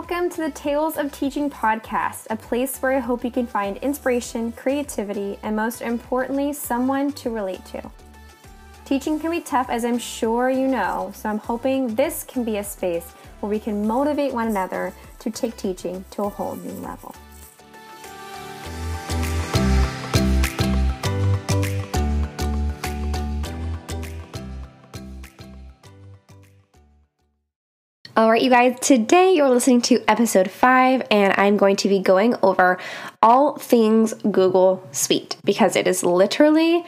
welcome to the Tales of Teaching podcast, a place where I hope you can find inspiration, creativity, and most importantly, someone to relate to. Teaching can be tough, as I'm sure you know, so I'm hoping this can be a space where we can motivate one another to take teaching to a whole new level. All right, you guys, today you're listening to episode five, and I'm going to be going over all things Google Suite because it is literally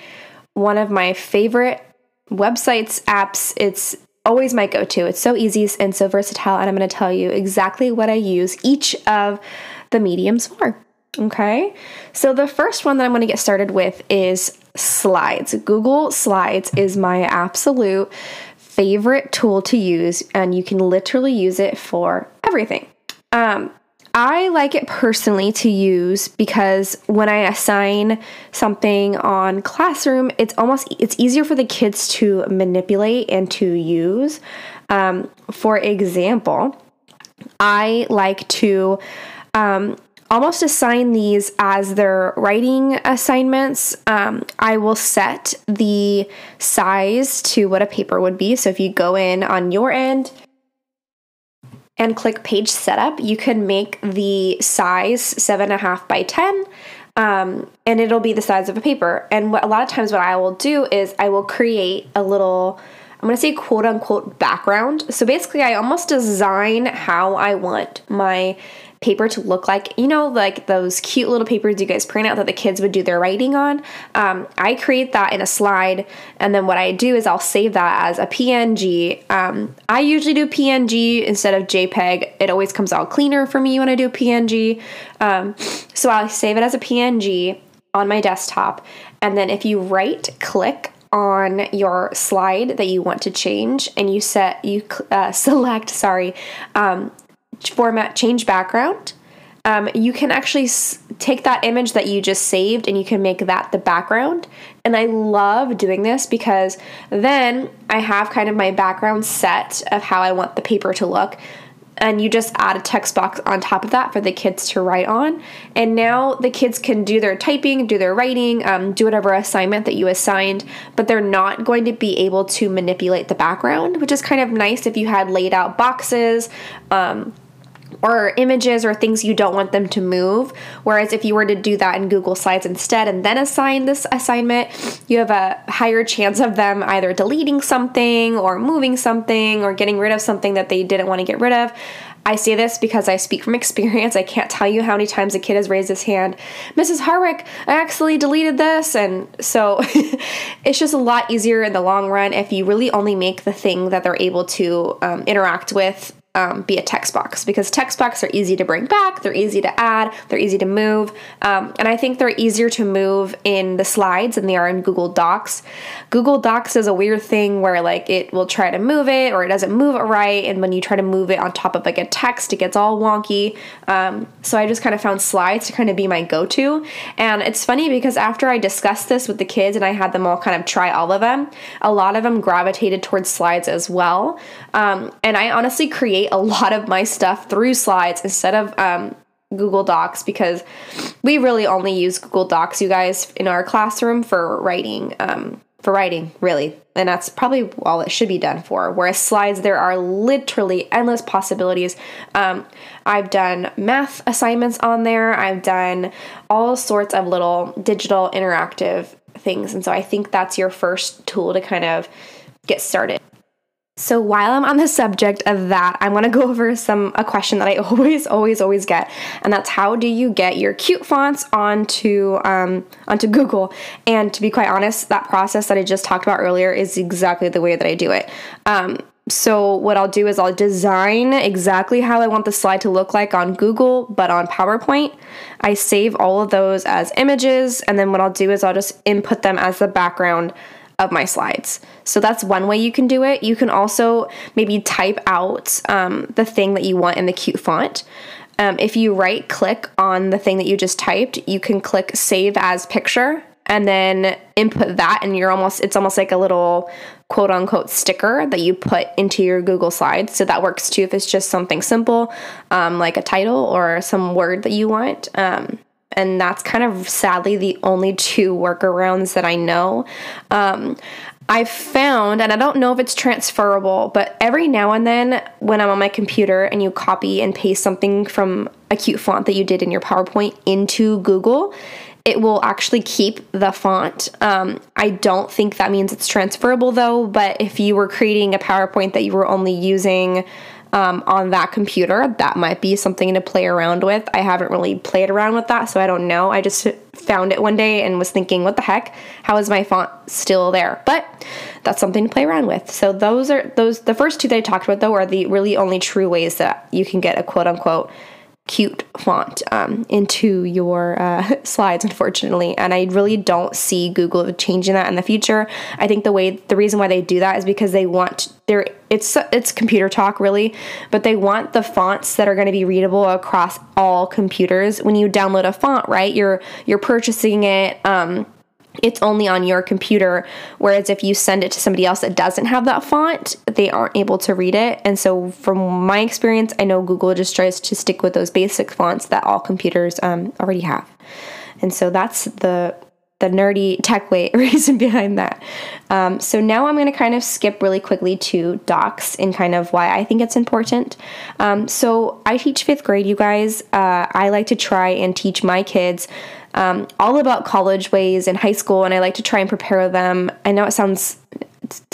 one of my favorite websites, apps. It's always my go to. It's so easy and so versatile, and I'm going to tell you exactly what I use each of the mediums for. Okay, so the first one that I'm going to get started with is Slides. Google Slides is my absolute favorite tool to use, and you can literally use it for everything. Um, I like it personally to use because when I assign something on Classroom, it's almost it's easier for the kids to manipulate and to use. Um, for example, I like to um, almost assign these as their writing assignments. Um, I will set the size to what a paper would be. So if you go in on your end and click page setup, you can make the size seven and a half by 10. Um, and it'll be the size of a paper. And what, a lot of times, what I will do is I will create a little I'm gonna say quote unquote background. So basically, I almost design how I want my paper to look like. You know, like those cute little papers you guys print out that the kids would do their writing on. Um, I create that in a slide, and then what I do is I'll save that as a PNG. Um, I usually do PNG instead of JPEG. It always comes out cleaner for me when I do PNG. Um, so I'll save it as a PNG on my desktop, and then if you right click on your slide that you want to change and you set you uh, select sorry um, format change background, um, you can actually s- take that image that you just saved and you can make that the background. And I love doing this because then I have kind of my background set of how I want the paper to look. And you just add a text box on top of that for the kids to write on. And now the kids can do their typing, do their writing, um, do whatever assignment that you assigned, but they're not going to be able to manipulate the background, which is kind of nice if you had laid out boxes. Um, or images or things you don't want them to move. Whereas if you were to do that in Google Slides instead and then assign this assignment, you have a higher chance of them either deleting something or moving something or getting rid of something that they didn't want to get rid of. I say this because I speak from experience. I can't tell you how many times a kid has raised his hand, Mrs. Harwick, I actually deleted this. And so it's just a lot easier in the long run if you really only make the thing that they're able to um, interact with um, be a text box because text box are easy to bring back, they're easy to add, they're easy to move, um, and I think they're easier to move in the slides than they are in Google Docs. Google Docs is a weird thing where like it will try to move it or it doesn't move it right, and when you try to move it on top of like a text, it gets all wonky. Um, so I just kind of found slides to kind of be my go-to, and it's funny because after I discussed this with the kids and I had them all kind of try all of them, a lot of them gravitated towards slides as well, um, and I honestly create create a lot of my stuff through slides instead of um, Google Docs because we really only use Google Docs, you guys, in our classroom for writing. Um, for writing, really. And that's probably all it should be done for. Whereas slides, there are literally endless possibilities. Um, I've done math assignments on there, I've done all sorts of little digital interactive things. And so I think that's your first tool to kind of get started. So while I'm on the subject of that, I want to go over some a question that I always, always, always get, and that's how do you get your cute fonts onto um, onto Google? And to be quite honest, that process that I just talked about earlier is exactly the way that I do it. Um, so what I'll do is I'll design exactly how I want the slide to look like on Google, but on PowerPoint. I save all of those as images, and then what I'll do is I'll just input them as the background of my slides. So that's one way you can do it. You can also maybe type out um, the thing that you want in the cute font. Um, if you right click on the thing that you just typed, you can click save as picture and then input that and you're almost it's almost like a little quote unquote sticker that you put into your google slides so that works too if it's just something simple um, like a title or some word that you want um, and that's kind of sadly the only two workarounds that i know um, I've found, and I don't know if it's transferable, but every now and then when I'm on my computer and you copy and paste something from a cute font that you did in your PowerPoint into Google, it will actually keep the font. Um, I don't think that means it's transferable though, but if you were creating a PowerPoint that you were only using um, on that computer, that might be something to play around with. I haven't really played around with that, so I don't know. I just found it one day and was thinking, what the heck? How is my font still there? But that's something to play around with. So those are those the first two that I talked about though are the really only true ways that you can get a quote unquote cute font um, into your uh, slides unfortunately. And i really don't see google changing that in the future. I think the way the reason why they do that is because they want their it's it's computer talk really but they want the fonts that are going to be readable across all computers. When you download a font right you're you're purchasing it um, it's only on your computer. Whereas if you send it to somebody else that doesn't have that font, they aren't able to read it. And so, from my experience, I know Google just tries to stick with those basic fonts that all computers um, already have. And so that's the the nerdy tech way reason behind that. Um, so now I'm going to kind of skip really quickly to docs and kind of why I think it's important. Um, so I teach fifth grade, you guys. Uh, I like to try and teach my kids um, all about college ways in high school, and I like to try and prepare them. I know it sounds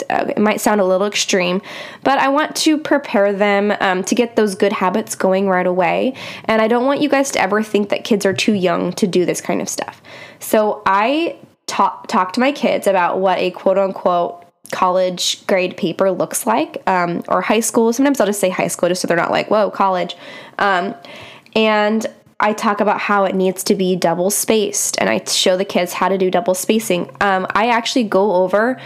uh, it might sound a little extreme, but I want to prepare them um, to get those good habits going right away. And I don't want you guys to ever think that kids are too young to do this kind of stuff. So I talk talk to my kids about what a quote unquote college grade paper looks like, um, or high school. Sometimes I'll just say high school just so they're not like, whoa, college. Um, and I talk about how it needs to be double spaced and I show the kids how to do double spacing. Um, I actually go over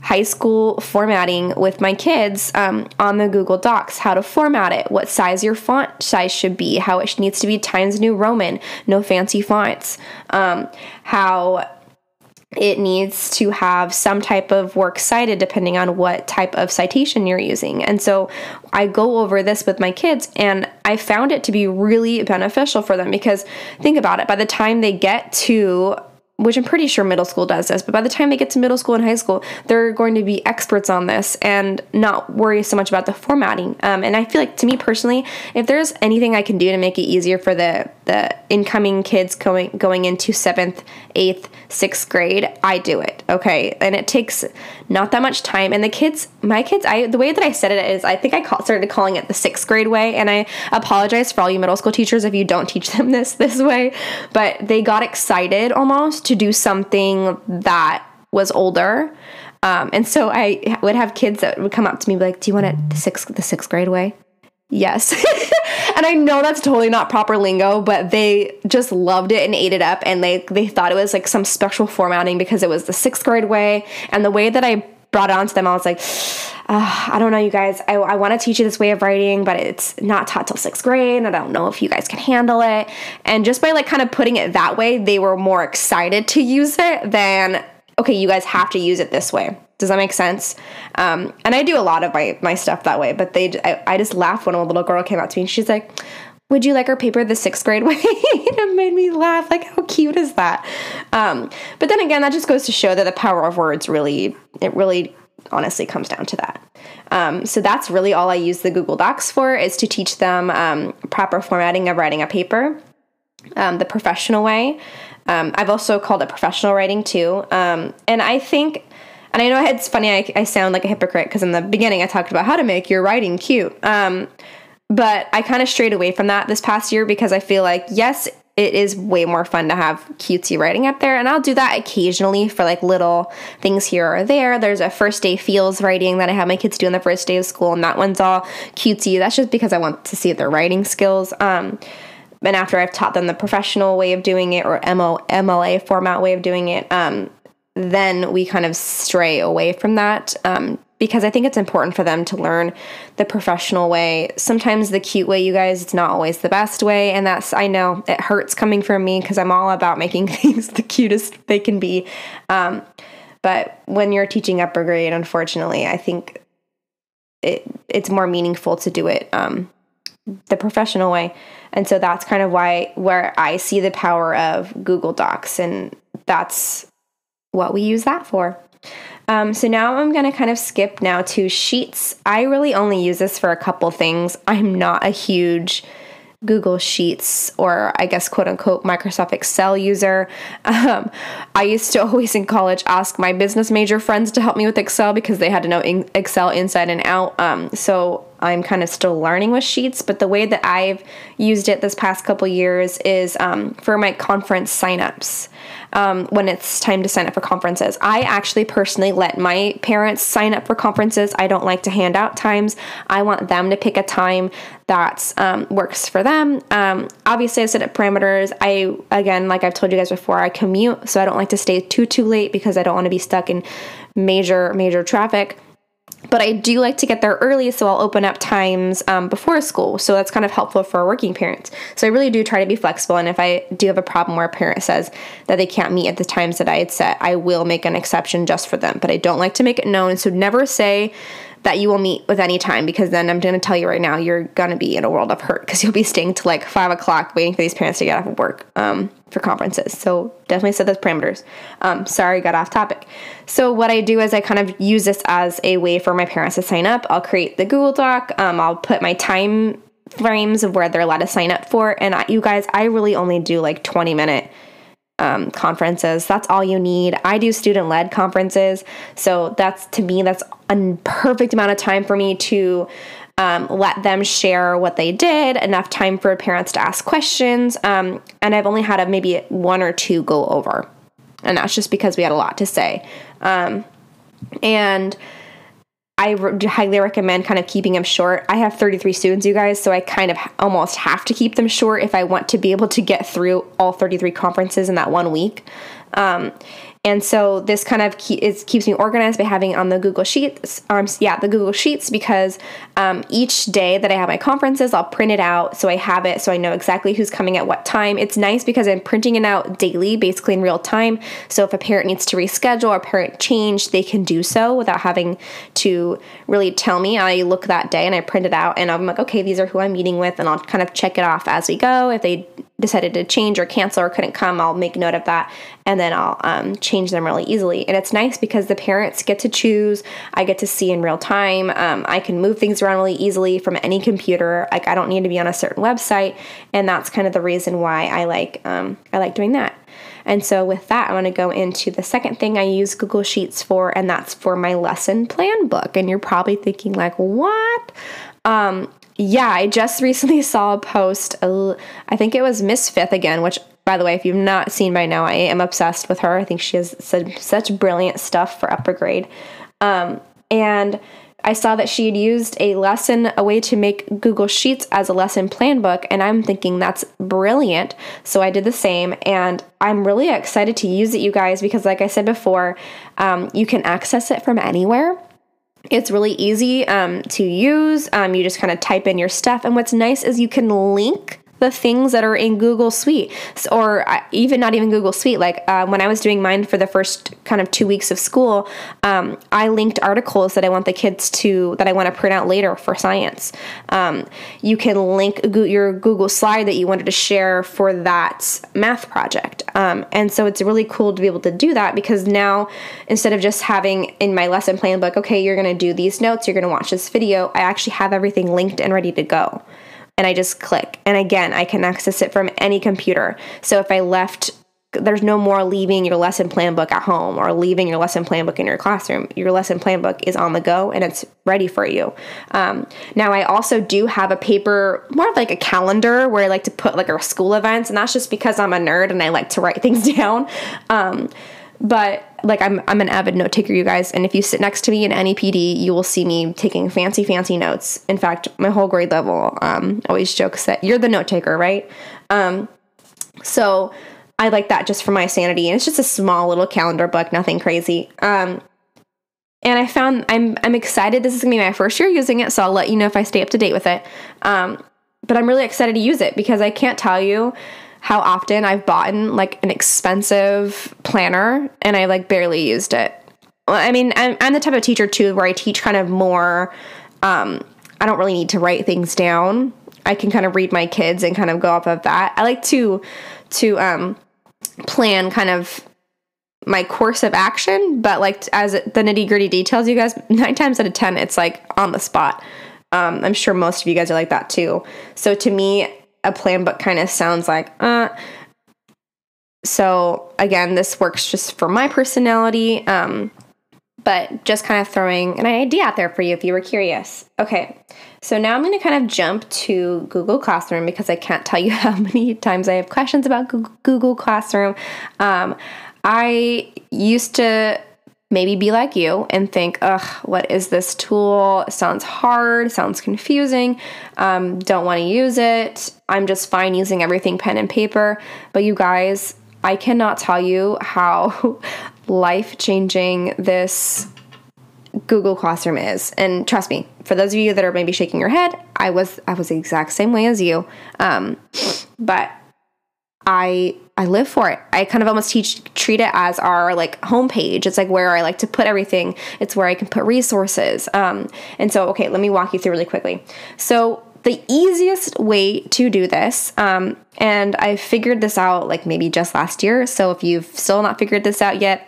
high school formatting with my kids um, on the Google Docs, how to format it, what size your font size should be, how it needs to be Times New Roman, no fancy fonts, um, how it needs to have some type of work cited depending on what type of citation you're using. And so I go over this with my kids and I found it to be really beneficial for them because think about it, by the time they get to which I'm pretty sure middle school does this, but by the time they get to middle school and high school, they're going to be experts on this and not worry so much about the formatting. Um, and I feel like, to me personally, if there's anything I can do to make it easier for the the incoming kids going going into seventh, eighth, sixth grade, I do it. Okay, and it takes not that much time. And the kids, my kids, I the way that I said it is, I think I call, started calling it the sixth grade way. And I apologize for all you middle school teachers if you don't teach them this this way, but they got excited almost to do something that was older. Um, and so I would have kids that would come up to me like, "Do you want it the sixth the sixth grade way?" Yes. and I know that's totally not proper lingo, but they just loved it and ate it up. And they they thought it was like some special formatting because it was the 6th grade way. And the way that I brought it on to them I was like uh, I don't know you guys. I, I want to teach you this way of writing but it's not taught till 6th grade and I don't know if you guys can handle it. And just by like kind of putting it that way they were more excited to use it than okay you guys have to use it this way does that make sense? Um, and I do a lot of my, my stuff that way, but they I, I just laughed when a little girl came out to me and she's like, would you like our paper the sixth grade way? it made me laugh. Like, how cute is that? Um, but then again, that just goes to show that the power of words really, it really honestly comes down to that. Um, so that's really all I use the Google Docs for is to teach them um, proper formatting of writing a paper, um, the professional way. Um, I've also called it professional writing too. Um, and I think and I know it's funny, I, I sound like a hypocrite because in the beginning I talked about how to make your writing cute. Um, but I kind of strayed away from that this past year because I feel like, yes, it is way more fun to have cutesy writing up there. And I'll do that occasionally for like little things here or there. There's a first day feels writing that I have my kids do on the first day of school, and that one's all cutesy. That's just because I want to see their writing skills. Um, and after I've taught them the professional way of doing it or MO, MLA format way of doing it, um, then we kind of stray away from that um, because I think it's important for them to learn the professional way. Sometimes the cute way, you guys, it's not always the best way. And that's, I know it hurts coming from me because I'm all about making things the cutest they can be. Um, but when you're teaching upper grade, unfortunately, I think it, it's more meaningful to do it um, the professional way. And so that's kind of why where I see the power of Google Docs, and that's what we use that for. Um, so now I'm going to kind of skip now to Sheets. I really only use this for a couple things. I'm not a huge Google Sheets or I guess quote unquote Microsoft Excel user. Um, I used to always in college ask my business major friends to help me with Excel because they had to know in- Excel inside and out. Um, so I'm kind of still learning with Sheets, but the way that I've used it this past couple years is um, for my conference signups um, when it's time to sign up for conferences. I actually personally let my parents sign up for conferences. I don't like to hand out times. I want them to pick a time that um, works for them. Um, obviously, I set up parameters. I again, like I've told you guys before, I commute, so I don't like to stay too too late because I don't want to be stuck in major major traffic but I do like to get there early, so I'll open up times um, before school. So that's kind of helpful for working parents. So I really do try to be flexible. And if I do have a problem where a parent says that they can't meet at the times that I had set, I will make an exception just for them. But I don't like to make it known. So never say, that you will meet with any time because then I'm going to tell you right now you're going to be in a world of hurt because you'll be staying to like five o'clock waiting for these parents to get off of work um, for conferences. So definitely set those parameters. Um, sorry, got off topic. So what I do is I kind of use this as a way for my parents to sign up. I'll create the Google Doc. Um, I'll put my time frames of where they're allowed to sign up for. And I, you guys, I really only do like 20 minute um, conferences. That's all you need. I do student led conferences. So that's to me, that's a perfect amount of time for me to um, let them share what they did, enough time for parents to ask questions. Um, and I've only had a, maybe one or two go over. And that's just because we had a lot to say. Um, and I highly recommend kind of keeping them short. I have 33 students, you guys, so I kind of almost have to keep them short if I want to be able to get through all 33 conferences in that one week. Um, and so this kind of keep, keeps me organized by having on the Google Sheets, um, yeah, the Google Sheets, because um, each day that I have my conferences, I'll print it out so I have it so I know exactly who's coming at what time. It's nice because I'm printing it out daily, basically in real time. So if a parent needs to reschedule or parent change, they can do so without having to really tell me. I look that day and I print it out and I'm like, okay, these are who I'm meeting with, and I'll kind of check it off as we go. If they decided to change or cancel or couldn't come, I'll make note of that and then I'll um, change them really easily. And it's nice because the parents get to choose. I get to see in real time. Um, I can move things around really easily from any computer. Like I don't need to be on a certain website, and that's kind of the reason why I like um, I like doing that. And so, with that, I want to go into the second thing I use Google Sheets for, and that's for my lesson plan book. And you're probably thinking, like, what? Um, yeah, I just recently saw a post. I think it was Miss Fifth again, which, by the way, if you've not seen by now, I am obsessed with her. I think she has such, such brilliant stuff for upper grade. Um, and I saw that she had used a lesson, a way to make Google Sheets as a lesson plan book, and I'm thinking that's brilliant. So I did the same, and I'm really excited to use it, you guys, because, like I said before, um, you can access it from anywhere. It's really easy um, to use. Um, you just kind of type in your stuff. And what's nice is you can link the things that are in Google Suite, or uh, even not even Google Suite. Like uh, when I was doing mine for the first kind of two weeks of school, um, I linked articles that I want the kids to that I want to print out later for science. Um, you can link your Google slide that you wanted to share for that math project, um, and so it's really cool to be able to do that because now instead of just having in my lesson plan book, okay, you're going to do these notes, you're going to watch this video, I actually have everything linked and ready to go and I just click. And again, I can access it from any computer. So if I left there's no more leaving your lesson plan book at home or leaving your lesson plan book in your classroom. Your lesson plan book is on the go and it's ready for you. Um, now, I also do have a paper, more of like a calendar where I like to put like our school events, and that's just because I'm a nerd and I like to write things down. Um, but like I'm I'm an avid note taker, you guys, and if you sit next to me in any PD, you will see me taking fancy, fancy notes. In fact, my whole grade level um, always jokes that you're the note taker, right? Um, so I like that just for my sanity. And it's just a small little calendar book, nothing crazy. Um, and I found I'm I'm excited. This is gonna be my first year using it, so I'll let you know if I stay up to date with it. Um, but I'm really excited to use it because I can't tell you how often I've bought in like an expensive planner and I like barely used it. I mean, I'm, I'm the type of teacher too where I teach kind of more. Um, I don't really need to write things down. I can kind of read my kids and kind of go off of that. I like to to um, plan kind of my course of action, but like as the nitty gritty details, you guys, nine times out of 10, it's like on the spot. Um, I'm sure most of you guys are like that too. So to me, a plan book kind of sounds like, uh, so again, this works just for my personality. Um, but just kind of throwing an idea out there for you if you were curious. Okay, so now I'm going to kind of jump to Google Classroom because I can't tell you how many times I have questions about Google Classroom. Um, I used to maybe be like you and think, ugh, what is this tool? Sounds hard, sounds confusing, um, don't want to use it. I'm just fine using everything pen and paper. But you guys, I cannot tell you how life changing this Google Classroom is. And trust me, for those of you that are maybe shaking your head, I was I was the exact same way as you. Um, but I I live for it. I kind of almost teach treat it as our like homepage. It's like where I like to put everything. It's where I can put resources. Um, and so okay, let me walk you through really quickly. So the easiest way to do this, um, and I figured this out like maybe just last year. So if you've still not figured this out yet,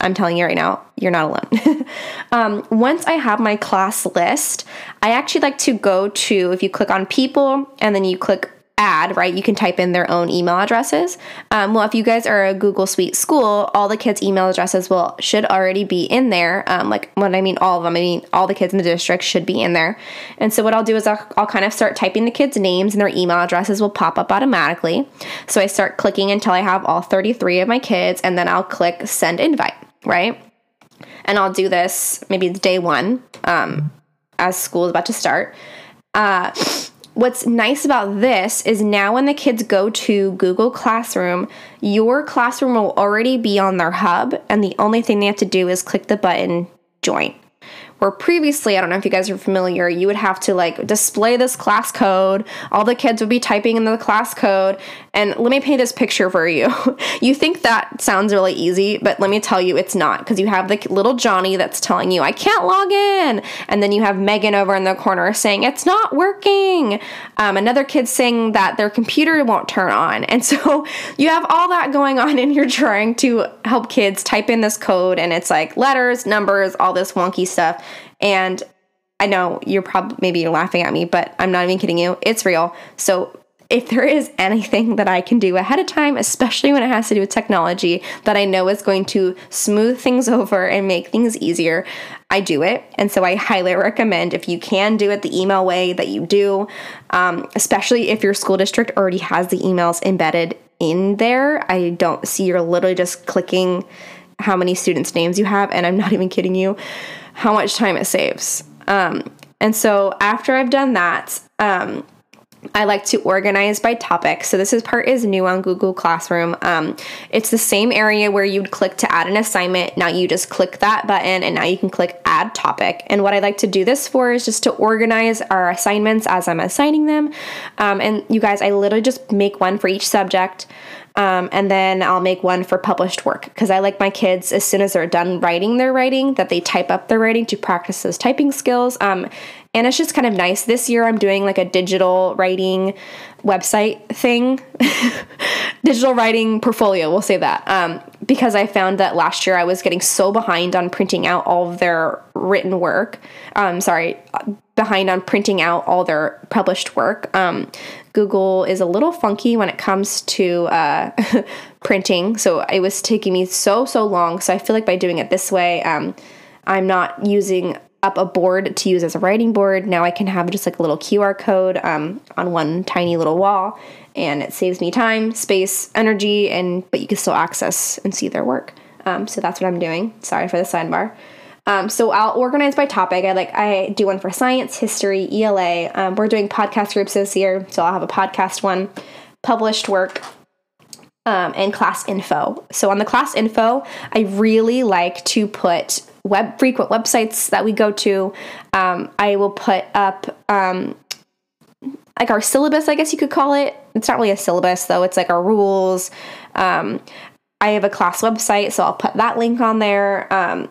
I'm telling you right now, you're not alone. um, once I have my class list, I actually like to go to, if you click on people and then you click add, right, you can type in their own email addresses. Um, well, if you guys are a Google Suite school, all the kids' email addresses will should already be in there. Um, like when I mean all of them, I mean all the kids in the district should be in there. And so what I'll do is I'll, I'll kind of start typing the kids' names and their email addresses will pop up automatically. So I start clicking until I have all 33 of my kids, and then I'll click send invite, right? And I'll do this maybe day one um, as school is about to start. Uh, what's nice about this is now when the kids go to Google Classroom, your classroom will already be on their hub, and the only thing they have to do is click the button join. Where previously, I don't know if you guys are familiar, you would have to like display this class code. All the kids would be typing in the class code. And let me paint this picture for you. you think that sounds really easy, but let me tell you, it's not because you have the little Johnny that's telling you, I can't log in. And then you have Megan over in the corner saying, it's not working. Um, another kid saying that their computer won't turn on. And so you have all that going on, and you're trying to help kids type in this code, and it's like letters, numbers, all this wonky stuff. And I know you're probably maybe you're laughing at me, but I'm not even kidding you. It's real. So if there is anything that I can do ahead of time, especially when it has to do with technology, that I know is going to smooth things over and make things easier, I do it. And so I highly recommend if you can do it the email way that you do, um, especially if your school district already has the emails embedded in there. I don't see you're literally just clicking how many students' names you have, and I'm not even kidding you how much time it saves. Um, and so after I've done that, um, I like to organize by topic. So this is part is new on Google Classroom. Um, it's the same area where you'd click to add an assignment. Now you just click that button and now you can click add topic. And what I like to do this for is just to organize our assignments as I'm assigning them. Um, and you guys, I literally just make one for each subject. Um, and then I'll make one for published work because I like my kids as soon as they're done writing their writing that they type up their writing to practice those typing skills. Um, and it's just kind of nice. This year I'm doing like a digital writing website thing, digital writing portfolio, we'll say that. Um, because I found that last year I was getting so behind on printing out all of their written work. Um, sorry, behind on printing out all their published work. Um, Google is a little funky when it comes to uh, printing, so it was taking me so so long. So I feel like by doing it this way, um, I'm not using up a board to use as a writing board. Now I can have just like a little QR code um, on one tiny little wall, and it saves me time, space, energy, and but you can still access and see their work. Um, so that's what I'm doing. Sorry for the sidebar. Um, so I'll organize by topic. I like I do one for science, history, ELA. Um, we're doing podcast groups this year, so I'll have a podcast one, published work, um, and class info. So on the class info, I really like to put web frequent websites that we go to. Um, I will put up um, like our syllabus, I guess you could call it. It's not really a syllabus though. It's like our rules. Um, I have a class website, so I'll put that link on there. Um,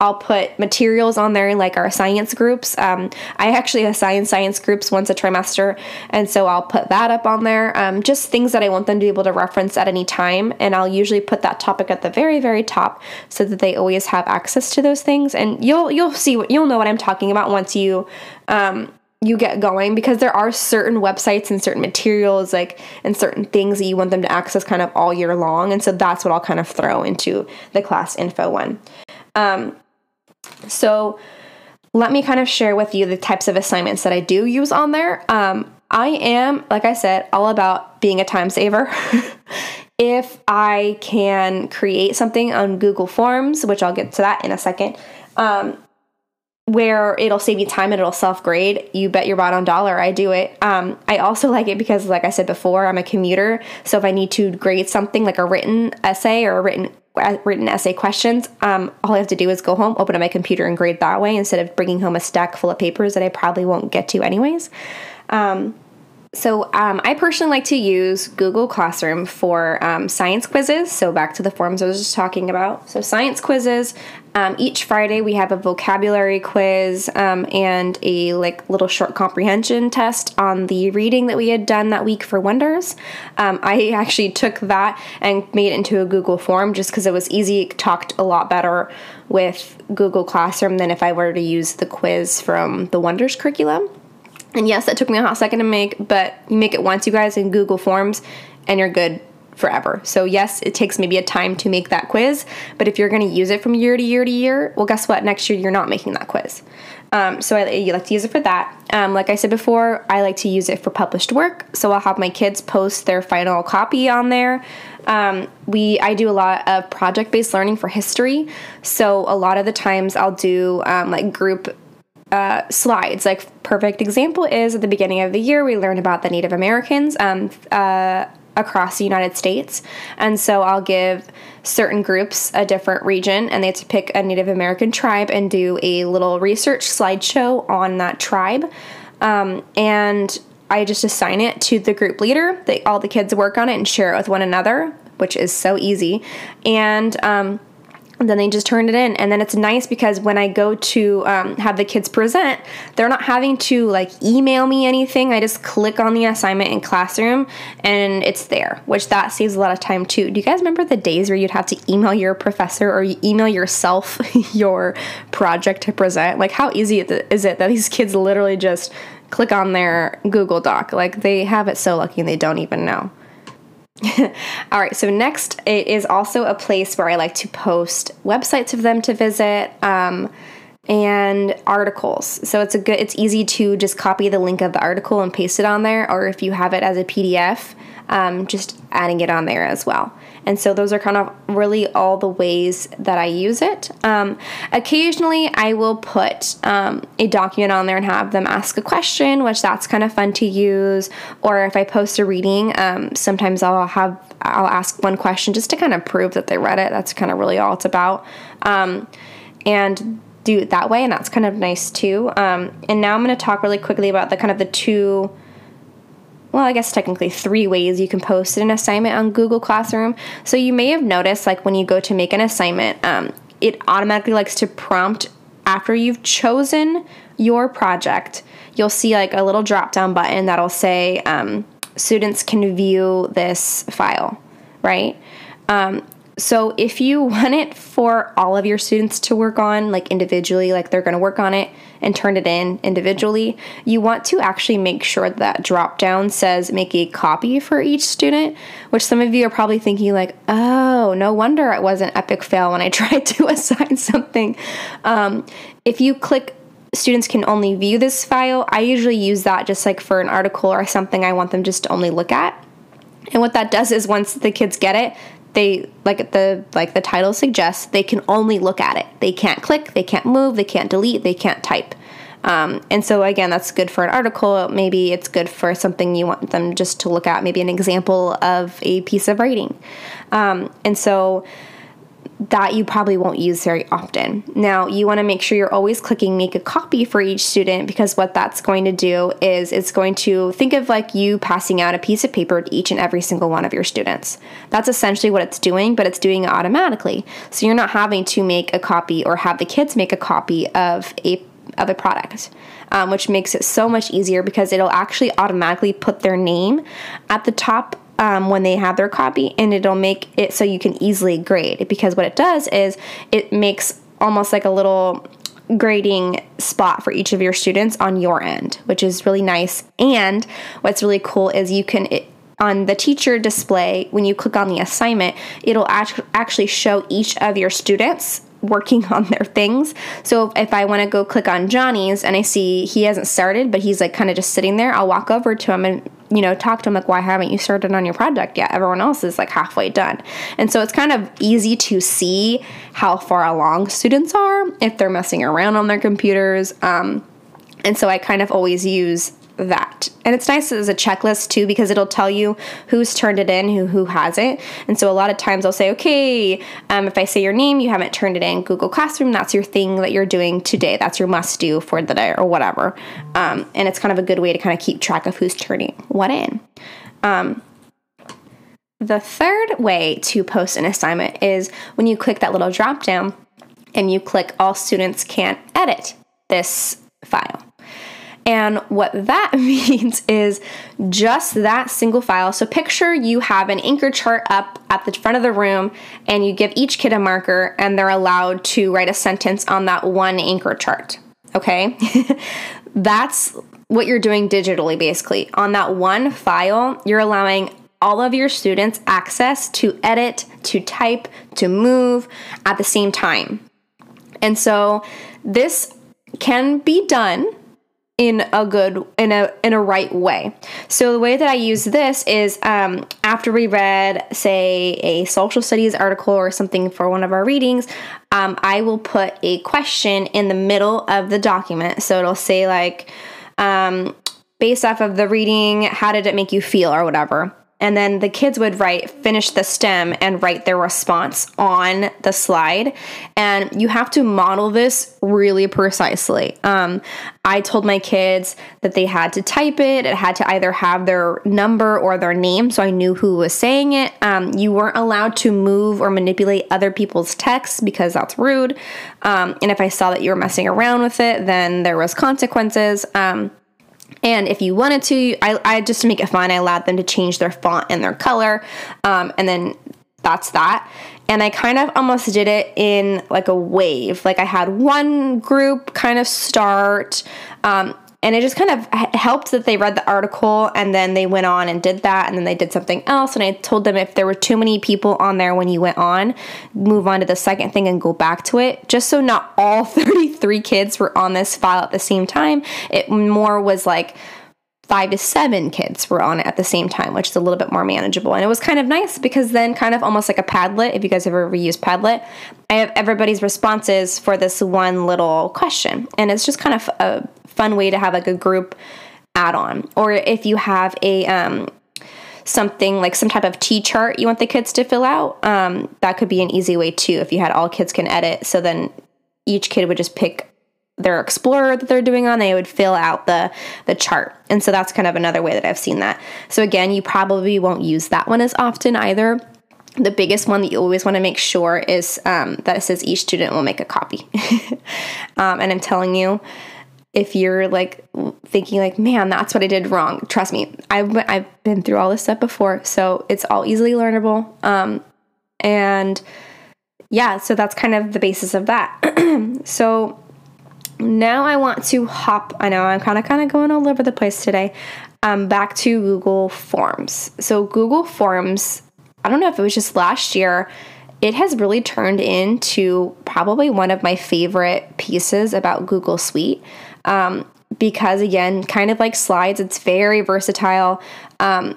I'll put materials on there like our science groups. Um, I actually assign science groups once a trimester, and so I'll put that up on there. Um, just things that I want them to be able to reference at any time, and I'll usually put that topic at the very, very top so that they always have access to those things. And you'll you'll see what you'll know what I'm talking about once you um, you get going because there are certain websites and certain materials like and certain things that you want them to access kind of all year long and so that's what i'll kind of throw into the class info one um, so let me kind of share with you the types of assignments that i do use on there um, i am like i said all about being a time saver if i can create something on google forms which i'll get to that in a second um, where it'll save you time and it'll self grade, you bet your bottom dollar I do it. Um, I also like it because, like I said before, I'm a commuter. So if I need to grade something like a written essay or a written written essay questions, um, all I have to do is go home, open up my computer, and grade that way instead of bringing home a stack full of papers that I probably won't get to anyways. Um, so, um, I personally like to use Google Classroom for um, science quizzes. So, back to the forms I was just talking about. So, science quizzes. Um, each Friday we have a vocabulary quiz um, and a like little short comprehension test on the reading that we had done that week for Wonders. Um, I actually took that and made it into a Google form just because it was easy. It talked a lot better with Google Classroom than if I were to use the quiz from the Wonders curriculum. And yes, that took me a hot second to make, but you make it once, you guys, in Google Forms, and you're good forever. So, yes, it takes maybe a time to make that quiz, but if you're going to use it from year to year to year, well, guess what? Next year, you're not making that quiz. Um, so, I you like to use it for that. Um, like I said before, I like to use it for published work. So, I'll have my kids post their final copy on there. Um, we I do a lot of project based learning for history. So, a lot of the times, I'll do um, like group uh, slides. Like perfect example is at the beginning of the year we learned about the Native Americans um, uh, across the United States, and so I'll give certain groups a different region, and they have to pick a Native American tribe and do a little research slideshow on that tribe, um, and I just assign it to the group leader. They all the kids work on it and share it with one another, which is so easy, and um, and then they just turn it in. And then it's nice because when i go to um, have the kids present they're not having to like email me anything. I just click on the assignment in classroom and it's there which that saves a lot of time too. Do you guys remember the days where you'd have to email your professor or email yourself your project to present? Like how easy is it that these kids literally just click on their google doc? Like they have it so lucky and they don't even know All right, so next it is also a place where I like to post websites of them to visit um, and articles. So it's a good it's easy to just copy the link of the article and paste it on there or if you have it as a PDF, um, just adding it on there as well. And so those are kind of really all the ways that I use it. Um, occasionally, I will put um, a document on there and have them ask a question, which that's kind of fun to use. Or if I post a reading, um, sometimes I'll have I'll ask one question just to kind of prove that they read it. That's kind of really all it's about. Um, and do it that way, and that's kind of nice too. Um, and now I'm going to talk really quickly about the kind of the two well, I guess technically three ways you can post an assignment on Google Classroom. So you may have noticed, like when you go to make an assignment, um, it automatically likes to prompt after you've chosen your project. You'll see like a little drop down button that'll say um, students can view this file, right? Um, so if you want it for all of your students to work on, like individually, like they're going to work on it and turn it in individually, you want to actually make sure that drop down says make a copy for each student, which some of you are probably thinking, like, oh, no wonder it was an epic fail when I tried to assign something. Um, if you click students can only view this file, I usually use that just like for an article or something I want them just to only look at. And what that does is once the kids get it, they like the like the title suggests they can only look at it they can't click they can't move they can't delete they can't type Um, and so, again, that's good for an article. Maybe it's good for something you want them just to look at, maybe an example of a piece of writing. Um, and so, that you probably won't use very often. Now, you want to make sure you're always clicking make a copy for each student because what that's going to do is it's going to think of like you passing out a piece of paper to each and every single one of your students. That's essentially what it's doing, but it's doing it automatically. So you're not having to make a copy or have the kids make a copy of a of a product, um, which makes it so much easier because it'll actually automatically put their name at the top um, when they have their copy, and it'll make it so you can easily grade. Because what it does is it makes almost like a little grading spot for each of your students on your end, which is really nice. And what's really cool is you can. It, on the teacher display, when you click on the assignment, it'll act- actually show each of your students working on their things. So if I want to go click on Johnny's and I see he hasn't started, but he's like kind of just sitting there, I'll walk over to him and you know talk to them like why haven't you started on your project yet? Everyone else is like halfway done. And so it's kind of easy to see how far along students are if they're messing around on their computers. Um, and so I kind of always use that. And it's nice as a checklist too because it'll tell you who's turned it in, who who hasn't. And so a lot of times I'll say, okay, um, if I say your name, you haven't turned it in Google Classroom. That's your thing that you're doing today. That's your must do for the day or whatever. Um, and it's kind of a good way to kind of keep track of who's turning what in. Um, the third way to post an assignment is when you click that little drop down and you click all students can edit this file. And what that means is just that single file. So picture you have an anchor chart up at the front of the room and you give each kid a marker and they're allowed to write a sentence on that one anchor chart. Okay? That's what you're doing digitally basically. On that one file, you're allowing all of your students access to edit, to type, to move at the same time. And so this can be done in a good in a in a right way. So the way that I use this is um, after we read, say, a social studies article or something for one of our readings, um, I will put a question in the middle of the document. So it'll say like, um, based off of the reading, how did it make you feel or whatever and then the kids would write finish the stem and write their response on the slide. And you have to model this really precisely. Um, i told my kids that they had to type it. It had to either have their number or their name so i knew who was saying it. Um, you weren't allowed to move or manipulate other people's texts because that's rude. Um, and if i saw that you were messing around with it then there was consequences. Um, and if you wanted to, I, I just to make it fun, I allowed them to change their font and their color. Um, and then that's that. And I kind of almost did it in like a wave. Like I had one group kind of start, um, and it just kind of helped that they read the article and then they went on and did that and then they did something else. And i told them if there were too many people on there when you went on move on to the second thing and go back to it. Just so not all 33 kids were on this file at the same time it more was like five to seven kids were on it at the same time, which is a little bit more manageable. And it was kind of nice because then, kind of almost like a Padlet, if you guys ever reused Padlet, I have everybody's responses for this one little question. And it's just kind of a fun way to have like a group add on. Or if you have a, um, something like some type of T chart you want the kids to fill out, um, that could be an easy way too. If you had all kids can edit, so then each kid would just pick their explorer that they're doing on they would fill out the the chart. And so that's kind of another way that i've seen that. So again you probably won't use that one as often either. The biggest one that you always want to make sure is um, that it says each student will make a copy. Um, and i'm telling you if you're like thinking like man that's what i did wrong trust me i've, I've been through all this stuff before so it's all easily learnable. Um, and yeah so that's kind of the basis of that. So now I want to hop. I know I'm kind of kind of going all over the place today. Um, back to Google Forms. So Google Forms. I don't know if it was just last year. It has really turned into probably one of my favorite pieces about Google Suite. Um, because again, kind of like slides, it's very versatile. Um,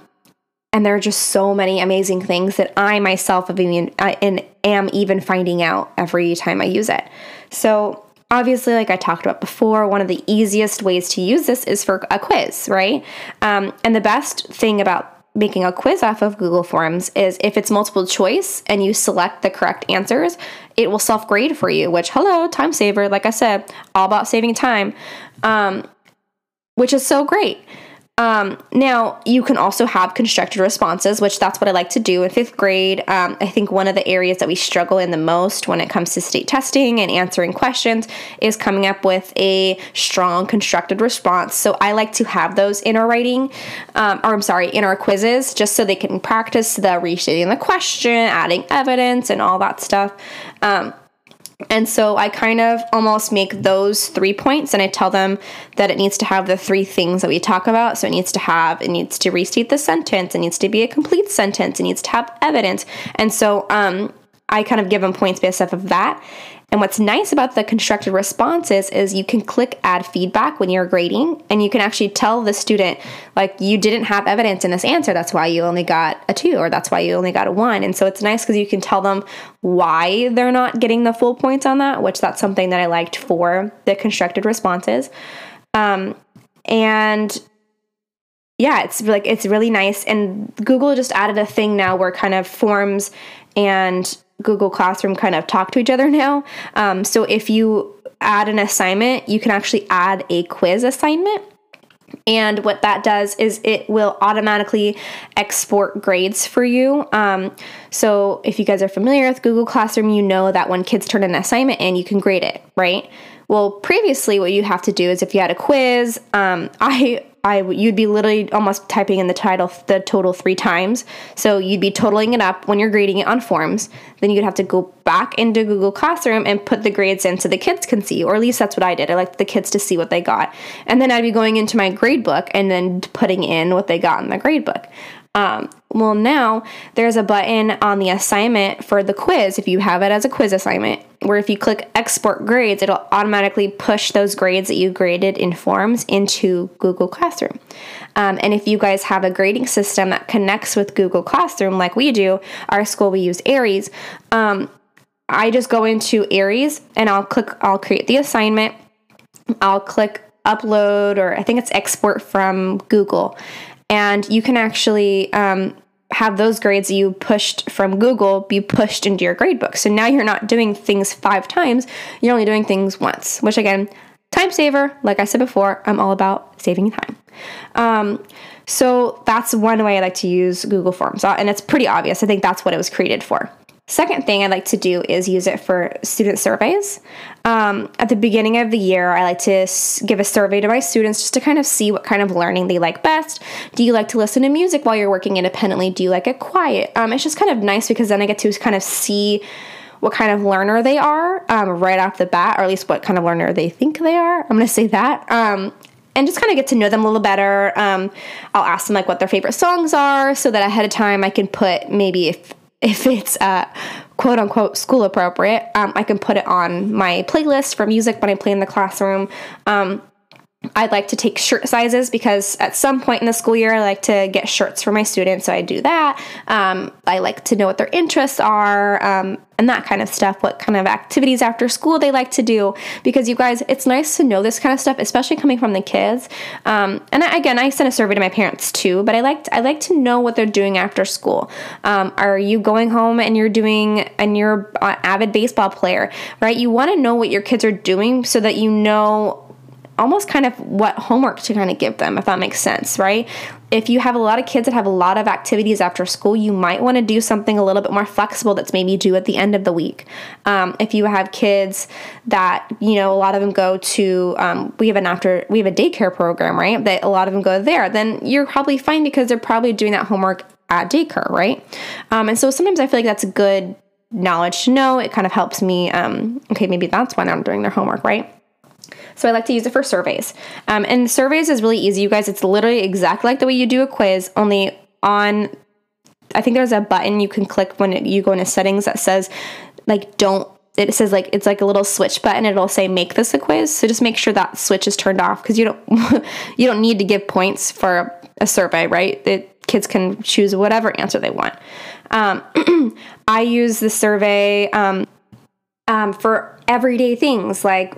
and there are just so many amazing things that I myself have even, I, and am even finding out every time I use it. So obviously, like I talked about before, one of the easiest ways to use this is for a quiz, right? Um, and the best thing about making a quiz off of Google Forms is if it's multiple choice and you select the correct answers, it will self grade for you, which, hello, time saver, like I said, all about saving time, um, which is so great. Um, now, you can also have constructed responses, which that's what I like to do in fifth grade. Um, I think one of the areas that we struggle in the most when it comes to state testing and answering questions is coming up with a strong constructed response. So I like to have those in our writing, um, or I'm sorry, in our quizzes, just so they can practice the restating the question, adding evidence, and all that stuff. Um, and so I kind of almost make those three points and I tell them that it needs to have the three things that we talk about. So it needs to have, it needs to restate the sentence, it needs to be a complete sentence, it needs to have evidence. And so um, I kind of give them points based off of that. And what's nice about the constructed responses is you can click add feedback when you're grading and you can actually tell the student like you didn't have evidence in this answer that's why you only got a 2 or that's why you only got a 1. And so it's nice cuz you can tell them why they're not getting the full points on that, which that's something that I liked for the constructed responses. Um, and yeah, it's like it's really nice and Google just added a thing now where kind of forms and Google Classroom kind of talk to each other now. Um, so if you add an assignment, you can actually add a quiz assignment. And what that does is it will automatically export grades for you. Um, so if you guys are familiar with Google Classroom, you know that when kids turn an assignment in, you can grade it, right? Well, previously, what you have to do is if you had a quiz, um, I I you'd be literally almost typing in the title the total three times. So you'd be totaling it up when you're grading it on forms. Then you'd have to go back into Google Classroom and put the grades in so the kids can see, or at least that's what I did. I liked the kids to see what they got. And then I'd be going into my grade book and then putting in what they got in the grade book. Um, well, now there's a button on the assignment for the quiz if you have it as a quiz assignment, where if you click export grades, it'll automatically push those grades that you graded in forms into Google Classroom. Um, and if you guys have a grading system that connects with Google Classroom, like we do, our school we use Aeries. Um, I just go into Aeries and I'll click, I'll create the assignment. I'll click upload or I think it's export from Google and you can actually um, have those grades that you pushed from Google be pushed into your gradebook. So now you're not doing things five times, you're only doing things once, which again, time saver. Like I said before, I'm all about saving time. Um, so that's one way I like to use Google Forms, uh, and it's pretty obvious. I think that's what it was created for. Second thing I like to do is use it for student surveys. Um, at the beginning of the year, I like to give a survey to my students just to kind of see what kind of learning they like best. Do you like to listen to music while you're working independently? Do you like it quiet? Um, it's just kind of nice because then I get to kind of see what kind of learner they are um, right off the bat, or at least what kind of learner they think they are. I'm going to say that. Um, and just kind of get to know them a little better. Um, I'll ask them like what their favorite songs are so that ahead of time I can put maybe if if it's uh, quote unquote school appropriate, um, I can put it on my playlist for music when I play in the classroom. Um, I'd like to take shirt sizes because at some point in the school year, I like to get shirts for my students, so I do that. Um, I like to know what their interests are um, and that kind of stuff, what kind of activities after school they like to do. Because you guys, it's nice to know this kind of stuff, especially coming from the kids. Um, and I, again, I sent a survey to my parents too, but I like I like to know what they're doing after school. Um, are you going home and you're doing and you're an avid baseball player, right? You want to know what your kids are doing so that you know almost kind of what homework to kind of give them, if that makes sense, right? If you have a lot of kids that have a lot of activities after school, you might want to do something a little bit more flexible that's maybe due at the end of the week. Um, if you have kids that, you know, a lot of them go to, um, we have an after, we have a daycare program, right? That a lot of them go there, then you're probably fine because they're probably doing that homework at daycare, right? Um, and so sometimes I feel like that's a good knowledge to know. It kind of helps me, um, okay, maybe that's why they're doing their homework, right? So I like to use it for surveys. Um, and surveys is really easy, you guys. It's literally exactly like the way you do a quiz, only on, I think there's a button you can click when you go into settings that says, like, don't it says like it's like a little switch button it'll say make this a quiz so just make sure that switch is turned off because you don't you don't need to give points for a survey right the kids can choose whatever answer they want um, i use the survey um, um, for everyday things. Like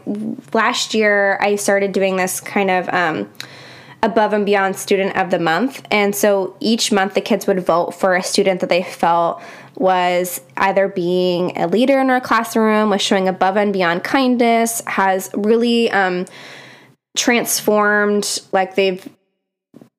last year, I started doing this kind of um, above and beyond student of the month. And so each month, the kids would vote for a student that they felt was either being a leader in our classroom, was showing above and beyond kindness, has really um, transformed, like they've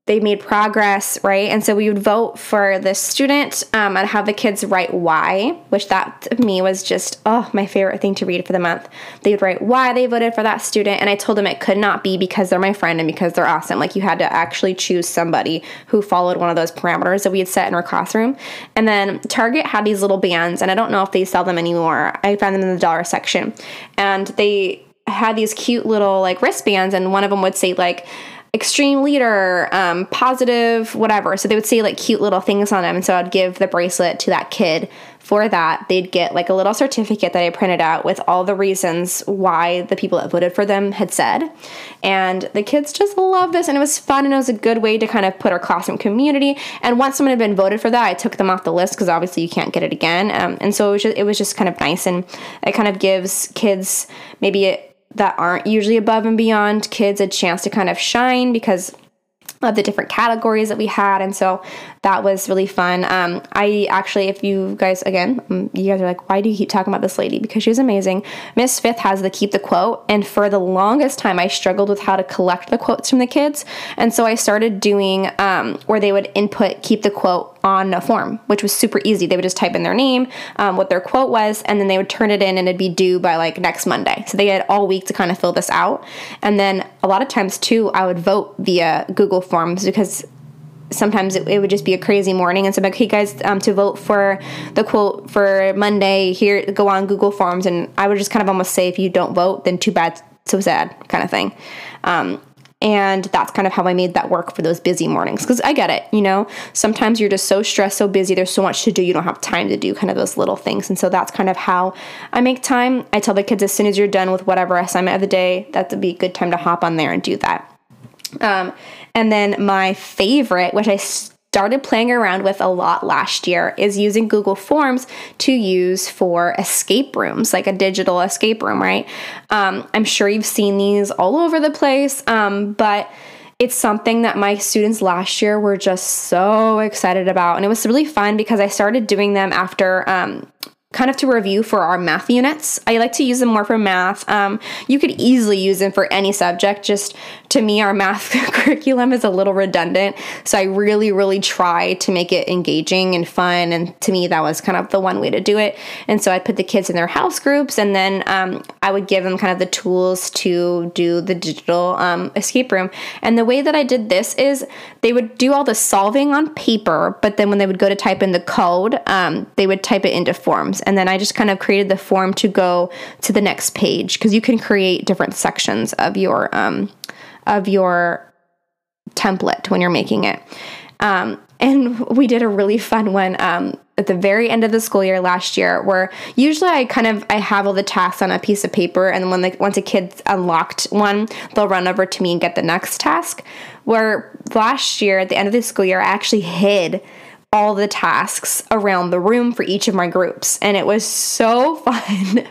they made progress, right? And so we would vote for the student um, and have the kids write why, which that to me was just, oh, my favorite thing to read for the month. They would write why they voted for that student. And I told them it could not be because they're my friend and because they're awesome. Like you had to actually choose somebody who followed one of those parameters that we had set in our classroom. And then Target had these little bands, and I don't know if they sell them anymore. I found them in the dollar section. And they had these cute little like wristbands, and one of them would say, like, extreme leader, um, positive, whatever. So they would say like cute little things on them. And so I'd give the bracelet to that kid for that. They'd get like a little certificate that I printed out with all the reasons why the people that voted for them had said. And the kids just loved this and it was fun and it was a good way to kind of put our classroom community. And once someone had been voted for that, I took them off the list because obviously you can't get it again. Um, and so it was, just, it was just kind of nice and it kind of gives kids maybe it that aren't usually above and beyond kids a chance to kind of shine because of the different categories that we had and so that was really fun. Um, i actually if you guys again um, you guys are like why do you keep talking about this lady? Because she was amazing. Miss fifth has the keep the quote and for the longest time i struggled with how to collect the quotes from the kids and so i started doing um, where they would input keep the quote on a form, which was super easy. They would just type in their name, um, what their quote was, and then they would turn it in and it'd be due by like next Monday. So they had all week to kind of fill this out. And then a lot of times too, I would vote via Google Forms because sometimes it, it, would just be a crazy morning and so I'm like hey guys um, to vote for the quote for monday here go on google forms and i would just kind of almost say if you don't vote then too bad so sad kind of thing um, and that's kind of how I made that work for those busy mornings. Because I get it, you know, sometimes you're just so stressed, so busy, there's so much to do, you don't have time to do kind of those little things. And so that's kind of how I make time. I tell the kids as soon as you're done with whatever assignment of the day, that would be a good time to hop on there and do that. Um, and then my favorite, which I started playing around with a lot last year is using Google Forms to use for escape rooms, like a digital escape room, right? Um, I'm sure you've seen these all over the place, um, but it's something that my students last year were just so excited about. And it was really fun because I started doing them after um, kind of to review for our math units. I like to use them more for math. Um, you could easily use them for any subject. Just to me, our math curriculum is a little redundant. So I really, really try to make it engaging and fun. And to me, that was kind of the one way to do it. And so I put the kids in their house groups and then um, I would give them kind of the tools to do the digital um, escape room. And the way that I did this is they would do all the solving on paper, but then when they would go to type in the code, um, they would type it into forms and then I just kind of created the form to go to the next page because you can create different sections of your um, of your template when you're making it. Um, and we did a really fun one um, at the very end of the school year last year where usually I kind of I have all the tasks on a piece of paper and when the, once a kid's unlocked one they'll run over to me and get the next task where last year at the end of the school year I actually hid all the tasks around the room for each of my groups. And it was so fun.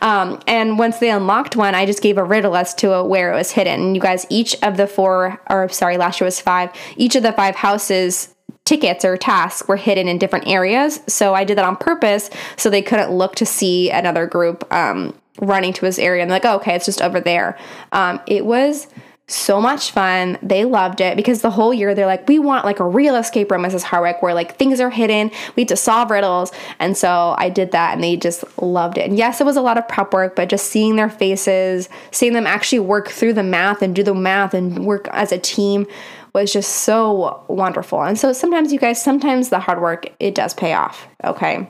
um, and once they unlocked one, I just gave a riddle as to where it was hidden. And you guys, each of the four, or sorry, last year was five, each of the five houses tickets or tasks were hidden in different areas. So I did that on purpose so they couldn't look to see another group um, running to his area and like, oh, okay, it's just over there. Um, it was so much fun. They loved it because the whole year they're like, we want like a real escape room, Mrs. Harwick, where like things are hidden. We have to solve riddles. And so I did that and they just loved it. And yes, it was a lot of prep work, but just seeing their faces, seeing them actually work through the math and do the math and work as a team was just so wonderful. And so sometimes you guys, sometimes the hard work, it does pay off. Okay.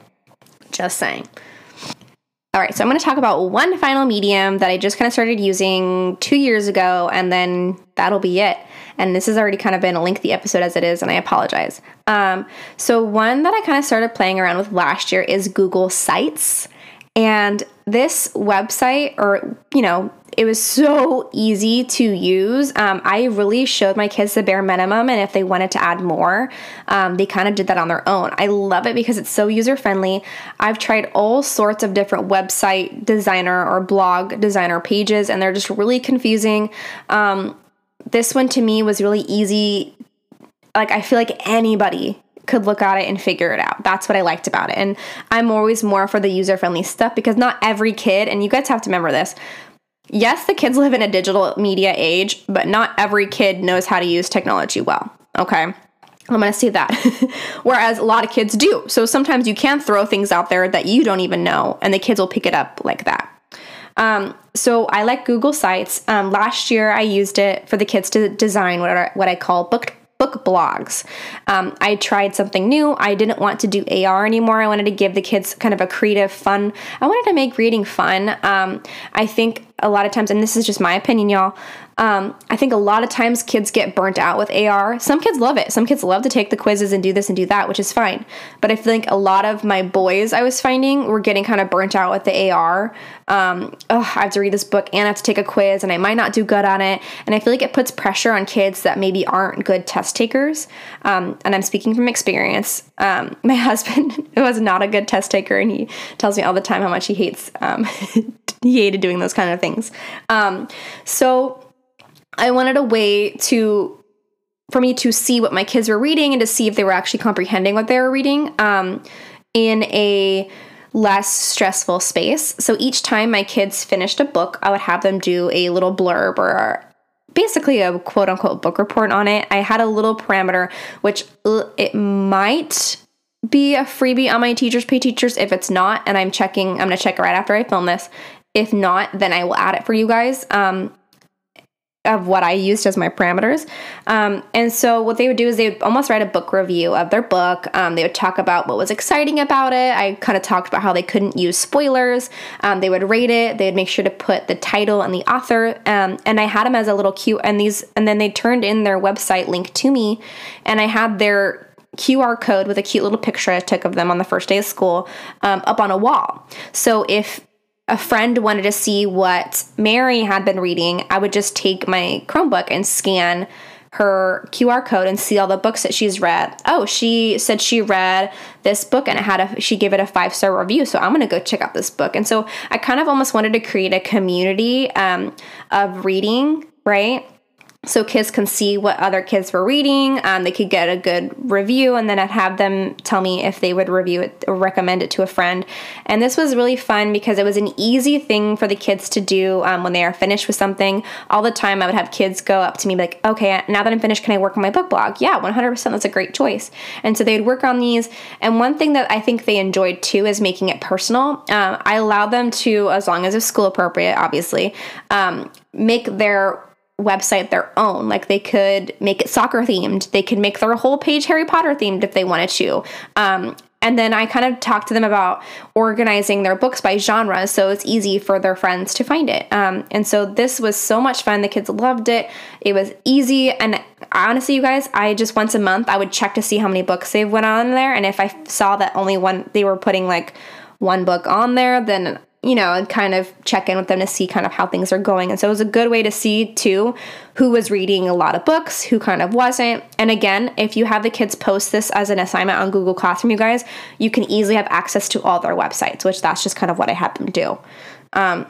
Just saying. All right, so I'm going to talk about one final medium that I just kind of started using two years ago, and then that'll be it. And this has already kind of been a lengthy episode as it is, and I apologize. Um, so, one that I kind of started playing around with last year is Google Sites. And this website, or, you know, it was so easy to use. Um, I really showed my kids the bare minimum, and if they wanted to add more, um, they kind of did that on their own. I love it because it's so user friendly. I've tried all sorts of different website designer or blog designer pages, and they're just really confusing. Um, this one to me was really easy. Like, I feel like anybody could look at it and figure it out. That's what I liked about it. And I'm always more for the user friendly stuff because not every kid, and you guys have to remember this. Yes, the kids live in a digital media age, but not every kid knows how to use technology well. Okay. I'm going to say that. Whereas a lot of kids do. So sometimes you can throw things out there that you don't even know, and the kids will pick it up like that. Um, so I like Google Sites. Um, last year I used it for the kids to design what, are, what I call book book blogs. Um, I tried something new. I didn't want to do AR anymore. I wanted to give the kids kind of a creative, fun. I wanted to make reading fun. Um, I think a lot of times, and this is just my opinion, y'all. Um, I think a lot of times kids get burnt out with AR. Some kids love it. Some kids love to take the quizzes and do this and do that, which is fine. But I think a lot of my boys I was finding were getting kind of burnt out with the AR. Um, oh, I have to read this book and I have to take a quiz and I might not do good on it. And I feel like it puts pressure on kids that maybe aren't good test takers. Um, and I'm speaking from experience. Um, my husband was not a good test taker and he tells me all the time how much he hates, um, he hated doing those kind of things. Um, so, I wanted a way to for me to see what my kids were reading and to see if they were actually comprehending what they were reading um, in a less stressful space. So each time my kids finished a book, I would have them do a little blurb or basically a quote unquote book report on it. I had a little parameter, which uh, it might be a freebie on my teachers pay teachers. If it's not, and I'm checking, I'm gonna check right after I film this. If not, then I will add it for you guys. Um, of what I used as my parameters. Um, and so what they would do is they would almost write a book review of their book. Um, they would talk about what was exciting about it. I kind of talked about how they couldn't use spoilers. Um, they would rate it. They would make sure to put the title and the author. Um, and I had them as a little cute and these and then they turned in their website link to me, and I had their QR code with a cute little picture I took of them on the first day of school um, up on a wall. So if a friend wanted to see what Mary had been reading, I would just take my Chromebook and scan her QR code and see all the books that she's read. Oh, she said she read this book and it had a she gave it a five star review, so I'm gonna go check out this book. And so I kind of almost wanted to create a community um, of reading, right? So kids can see what other kids were reading. Um, they could get a good review, and then I'd have them tell me if they would review it or recommend it to a friend. And this was really fun because it was an easy thing for the kids to do um, when they are finished with something. All the time, I would have kids go up to me like, "Okay, now that I'm finished, can I work on my book blog?" Yeah, 100%. That's a great choice. And so they'd work on these. And one thing that I think they enjoyed too is making it personal. Um, I allow them to, as long as it's school appropriate, obviously, um, make their website their own. Like they could make it soccer themed. They could make their whole page Harry Potter themed if they wanted to. Um, and then I kind of talked to them about organizing their books by genre so it's easy for their friends to find it. Um, and so this was so much fun. The kids loved it. It was easy. And honestly, you guys, I just once a month I would check to see how many books they went on there. And if I saw that only one, they were putting like one book on there, then you know, and kind of check in with them to see kind of how things are going. And so it was a good way to see too who was reading a lot of books, who kind of wasn't. And again, if you have the kids post this as an assignment on Google Classroom, you guys, you can easily have access to all their websites, which that's just kind of what I had them do. Um,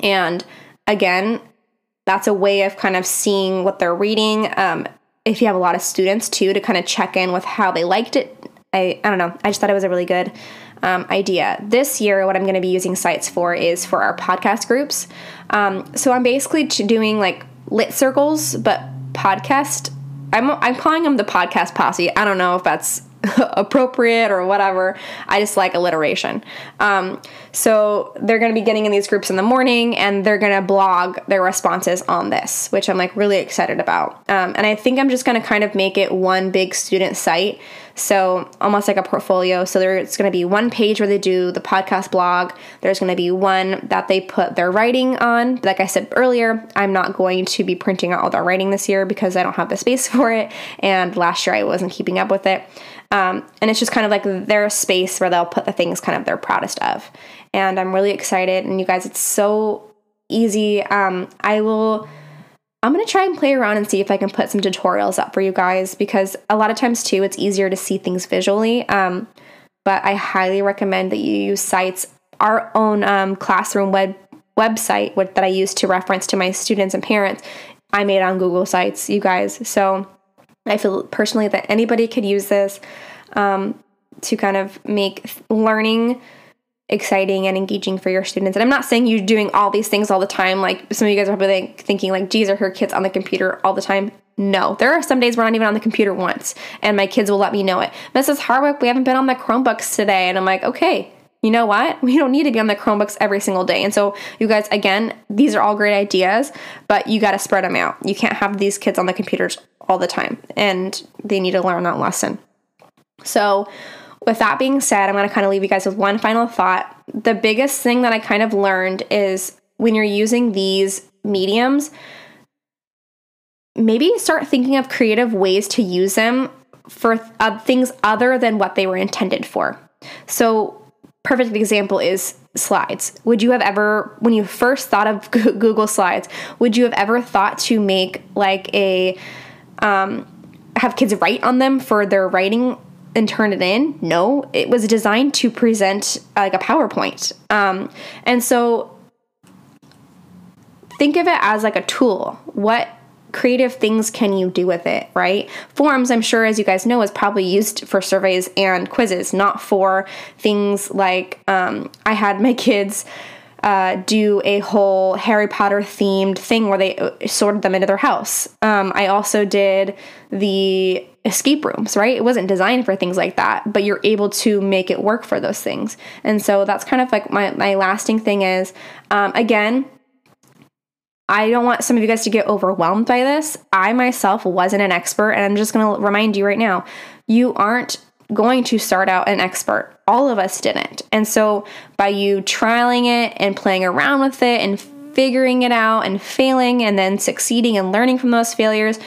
and again, that's a way of kind of seeing what they're reading. Um, if you have a lot of students too, to kind of check in with how they liked it. I, I don't know. I just thought it was a really good um, idea. This year, what I'm going to be using sites for is for our podcast groups. Um, so I'm basically doing like lit circles, but podcast. I'm I'm calling them the podcast posse. I don't know if that's appropriate or whatever. I just like alliteration. Um, so they're going to be getting in these groups in the morning and they're going to blog their responses on this, which I'm like really excited about. Um, and I think I'm just going to kind of make it one big student site so almost like a portfolio. So there's going to be one page where they do the podcast blog. There's going to be one that they put their writing on. Like I said earlier, I'm not going to be printing out all their writing this year because I don't have the space for it. And last year I wasn't keeping up with it. Um, and it's just kind of like their space where they'll put the things kind of they're proudest of. And I'm really excited. And you guys, it's so easy. Um, I will. I'm gonna try and play around and see if I can put some tutorials up for you guys because a lot of times too, it's easier to see things visually. Um, but I highly recommend that you use sites. Our own um, classroom web website that I use to reference to my students and parents, I made on Google Sites, you guys. So I feel personally that anybody could use this um, to kind of make learning exciting and engaging for your students. And I'm not saying you're doing all these things all the time. Like some of you guys are probably thinking like, geez, are her kids on the computer all the time? No, there are some days we're not even on the computer once, and my kids will let me know it. Mrs. Harwick, we haven't been on the Chromebooks today, and I'm like, okay, you know what? We don't need to be on the Chromebooks every single day. And so, you guys, again, these are all great ideas, but you got to spread them out. You can't have these kids on the computers all the time, and they need to learn that lesson. So, with that being said, I'm going to kind of leave you guys with one final thought. The biggest thing that I kind of learned is when you're using these mediums, maybe start thinking of creative ways to use them for uh, things other than what they were intended for. So, perfect example is slides. Would you have ever, when you first thought of Google Slides, would you have ever thought to make like a, um, have kids write on them for their writing and turn it in. No, it was designed to present like a PowerPoint. Um, and so think of it as like a tool. What creative things can you do with it, right? Forms, I'm sure, as you guys know, is probably used for surveys and quizzes, not for things like um, I had my kids. Uh, do a whole Harry Potter themed thing where they uh, sorted them into their house. Um, I also did the escape rooms, right? It wasn't designed for things like that, but you're able to make it work for those things. And so that's kind of like my, my lasting thing is um, again, I don't want some of you guys to get overwhelmed by this. I myself wasn't an expert, and I'm just going to remind you right now you aren't going to start out an expert. All of us didn't. And so by you trialing it and playing around with it and figuring it out and failing and then succeeding and learning from those failures,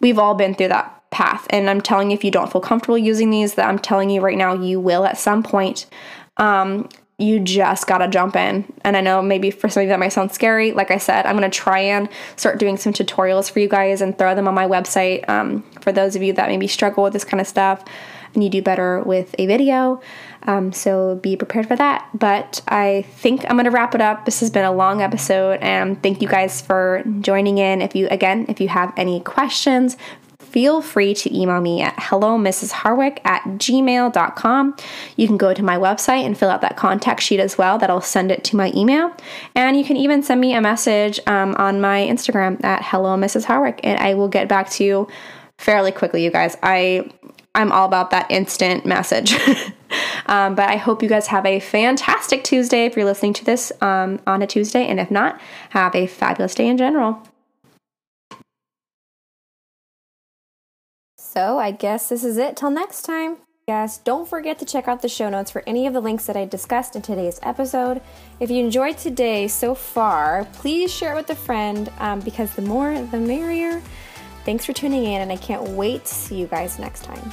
we've all been through that path. And I'm telling you, if you don't feel comfortable using these, that I'm telling you right now, you will at some point. Um, you just gotta jump in. And I know maybe for some of you that might sound scary. Like I said, I'm gonna try and start doing some tutorials for you guys and throw them on my website um, for those of you that maybe struggle with this kind of stuff and you do better with a video. Um, so be prepared for that. But I think I'm going to wrap it up. This has been a long episode, and thank you guys for joining in. If you, again, if you have any questions, feel free to email me at hello mrs harwick at gmail.com you can go to my website and fill out that contact sheet as well that'll send it to my email and you can even send me a message um, on my instagram at hello mrs harwick and i will get back to you fairly quickly you guys i i'm all about that instant message um, but i hope you guys have a fantastic tuesday if you're listening to this um, on a tuesday and if not have a fabulous day in general So I guess this is it till next time. Guys, don't forget to check out the show notes for any of the links that I discussed in today's episode. If you enjoyed today so far, please share it with a friend um, because the more the merrier. Thanks for tuning in, and I can't wait to see you guys next time.